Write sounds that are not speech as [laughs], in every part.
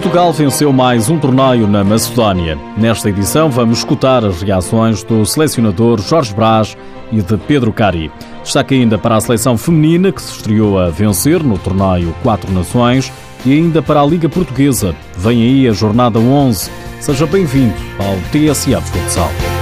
Portugal venceu mais um torneio na Macedónia. Nesta edição vamos escutar as reações do selecionador Jorge Brás e de Pedro Cari. Destaque ainda para a seleção feminina que se estreou a vencer no torneio Quatro Nações e ainda para a Liga Portuguesa. Vem aí a jornada 11. Seja bem-vindo ao TSF Futsal.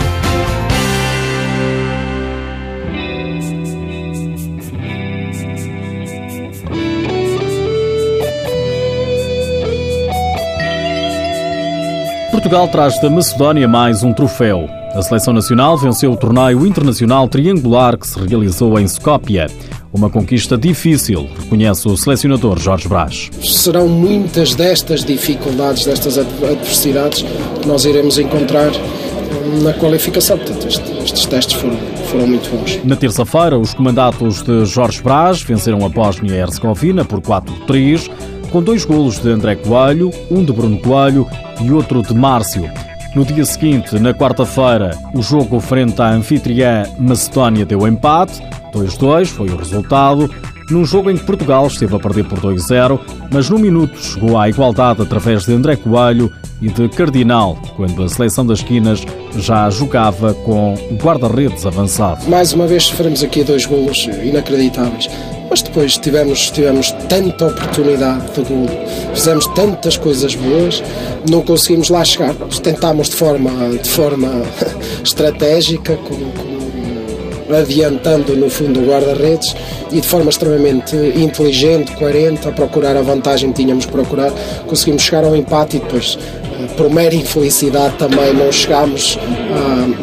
Portugal traz da Macedónia mais um troféu. A seleção nacional venceu o torneio internacional triangular que se realizou em Skopje. Uma conquista difícil, reconhece o selecionador Jorge Brás. Serão muitas destas dificuldades, destas adversidades que nós iremos encontrar na qualificação. Portanto, estes testes foram, foram muito bons. Na terça-feira, os comandatos de Jorge Brás venceram a Bósnia-Herzegovina por 4-3 com dois golos de André Coelho, um de Bruno Coelho e outro de Márcio. No dia seguinte, na quarta-feira, o jogo frente à anfitriã Macedónia deu empate, 2-2 foi o resultado, num jogo em que Portugal esteve a perder por 2-0, mas no minuto chegou à igualdade através de André Coelho e de Cardinal, quando a seleção das esquinas já jogava com guarda-redes avançado. Mais uma vez sofremos aqui dois golos inacreditáveis mas depois tivemos, tivemos tanta oportunidade de gol, fizemos tantas coisas boas, não conseguimos lá chegar. Tentámos de forma, de forma [laughs] estratégica, com, adiantando no fundo o guarda-redes e de forma extremamente inteligente, coerente, a procurar a vantagem que tínhamos que procurar, conseguimos chegar ao empate e depois por mera infelicidade também não chegámos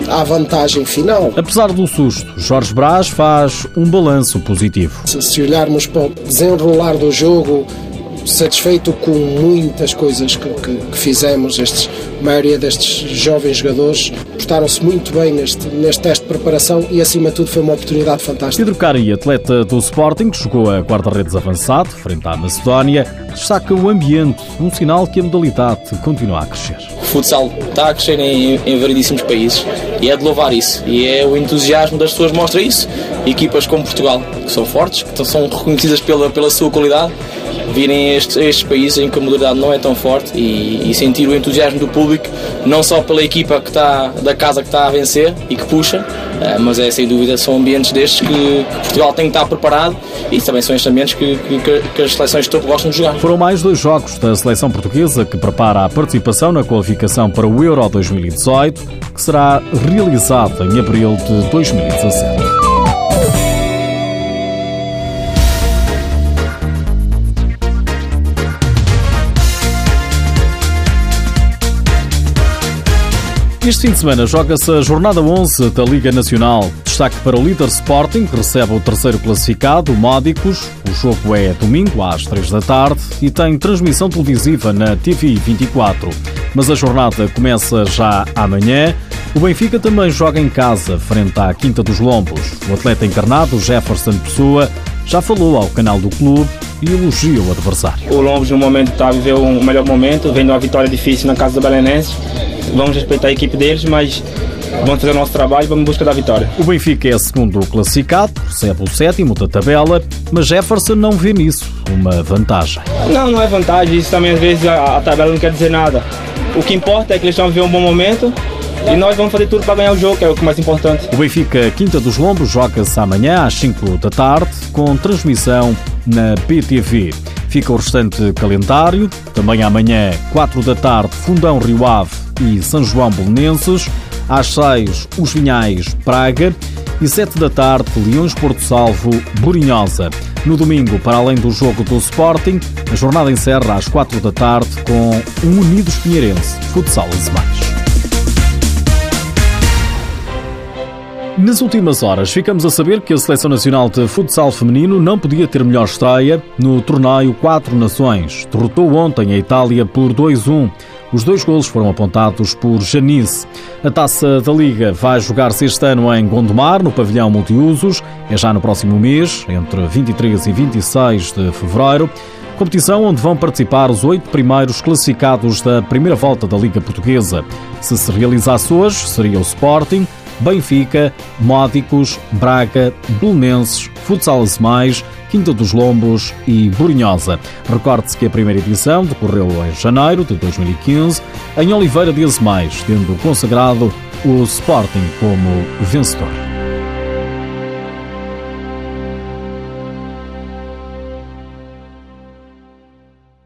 à, à, vantagem final. Apesar do susto, Jorge Brás faz um balanço positivo. Se, se olharmos para o desenrolar do jogo, satisfeito com muitas coisas que, que, que, fizemos. Estes, a maioria destes jovens jogadores portaram-se muito bem neste, neste teste de preparação e, acima de tudo, foi uma oportunidade fantástica. Pedro Cari, atleta do Sporting, que jogou a guarda-redes avançado, frente à Macedónia, destaca o ambiente, um sinal que a modalidade continua a crescer. O futsal está a crescer em, em variedíssimos países e é de louvar isso. E é o entusiasmo das pessoas mostra isso. Equipas como Portugal, que são fortes, que são reconhecidas pela, pela sua qualidade, virem estes, estes países em que a modalidade não é tão forte e, e, sentir o entusiasmo do público, não só pela equipa que está, da casa que está a vencer e que puxa, eh, mas é sem dúvida são ambientes destes que, que Portugal tem que estar preparado e também são estes ambientes que, que, que as seleções de topo gostam de jogar. Foram mais dois jogos da seleção portuguesa que prepara a participação na qualificação para o Euro 2018, que será realizada em abril de 2017. Este fim de semana joga-se a jornada 11 da Liga Nacional. Destaque para o líder Sporting, que recebe o terceiro classificado, o Módicos. O jogo é domingo às 3 da tarde e tem transmissão televisiva na TV 24. Mas a jornada começa já amanhã. O Benfica também joga em casa, frente à Quinta dos Lombos. O atleta encarnado, Jefferson Pessoa, já falou ao canal do clube e elogia o adversário. O Lombos, no momento, está a viver um melhor momento, vendo uma vitória difícil na casa do Belenenses vamos respeitar a equipe deles, mas vamos fazer o nosso trabalho e vamos em busca da vitória. O Benfica é segundo classificado, recebe o sétimo da tabela, mas Jefferson não vê nisso uma vantagem. Não, não é vantagem, isso também às vezes a, a tabela não quer dizer nada. O que importa é que eles estão vivendo um bom momento e nós vamos fazer tudo para ganhar o jogo, que é o mais importante. O Benfica Quinta dos Lombos joga-se amanhã às 5 da tarde, com transmissão na BTV. Fica o restante calendário. Também amanhã, 4 da tarde, Fundão Rio Ave e São João Belenenses. Às 6, Os Vinhais Praga. E 7 da tarde, Leões Porto Salvo, Borinhosa. No domingo, para além do jogo do Sporting, a jornada encerra às 4 da tarde com um Unidos Pinheirense, Futsal Azemais. Nas últimas horas, ficamos a saber que a Seleção Nacional de Futsal Feminino não podia ter melhor estreia no torneio Quatro Nações. Derrotou ontem a Itália por 2-1. Os dois golos foram apontados por Janice. A taça da Liga vai jogar-se este ano em Gondomar, no pavilhão multiusos. É já no próximo mês, entre 23 e 26 de fevereiro. Competição onde vão participar os oito primeiros classificados da primeira volta da Liga Portuguesa. Se se realizasse hoje, seria o Sporting, Benfica, Módicos, Braga, Belenenses, Futsal Mais, Quinta dos Lombos e Borinhosa. Recorde-se que a primeira edição decorreu em janeiro de 2015, em Oliveira de Azemais, tendo consagrado o Sporting como vencedor.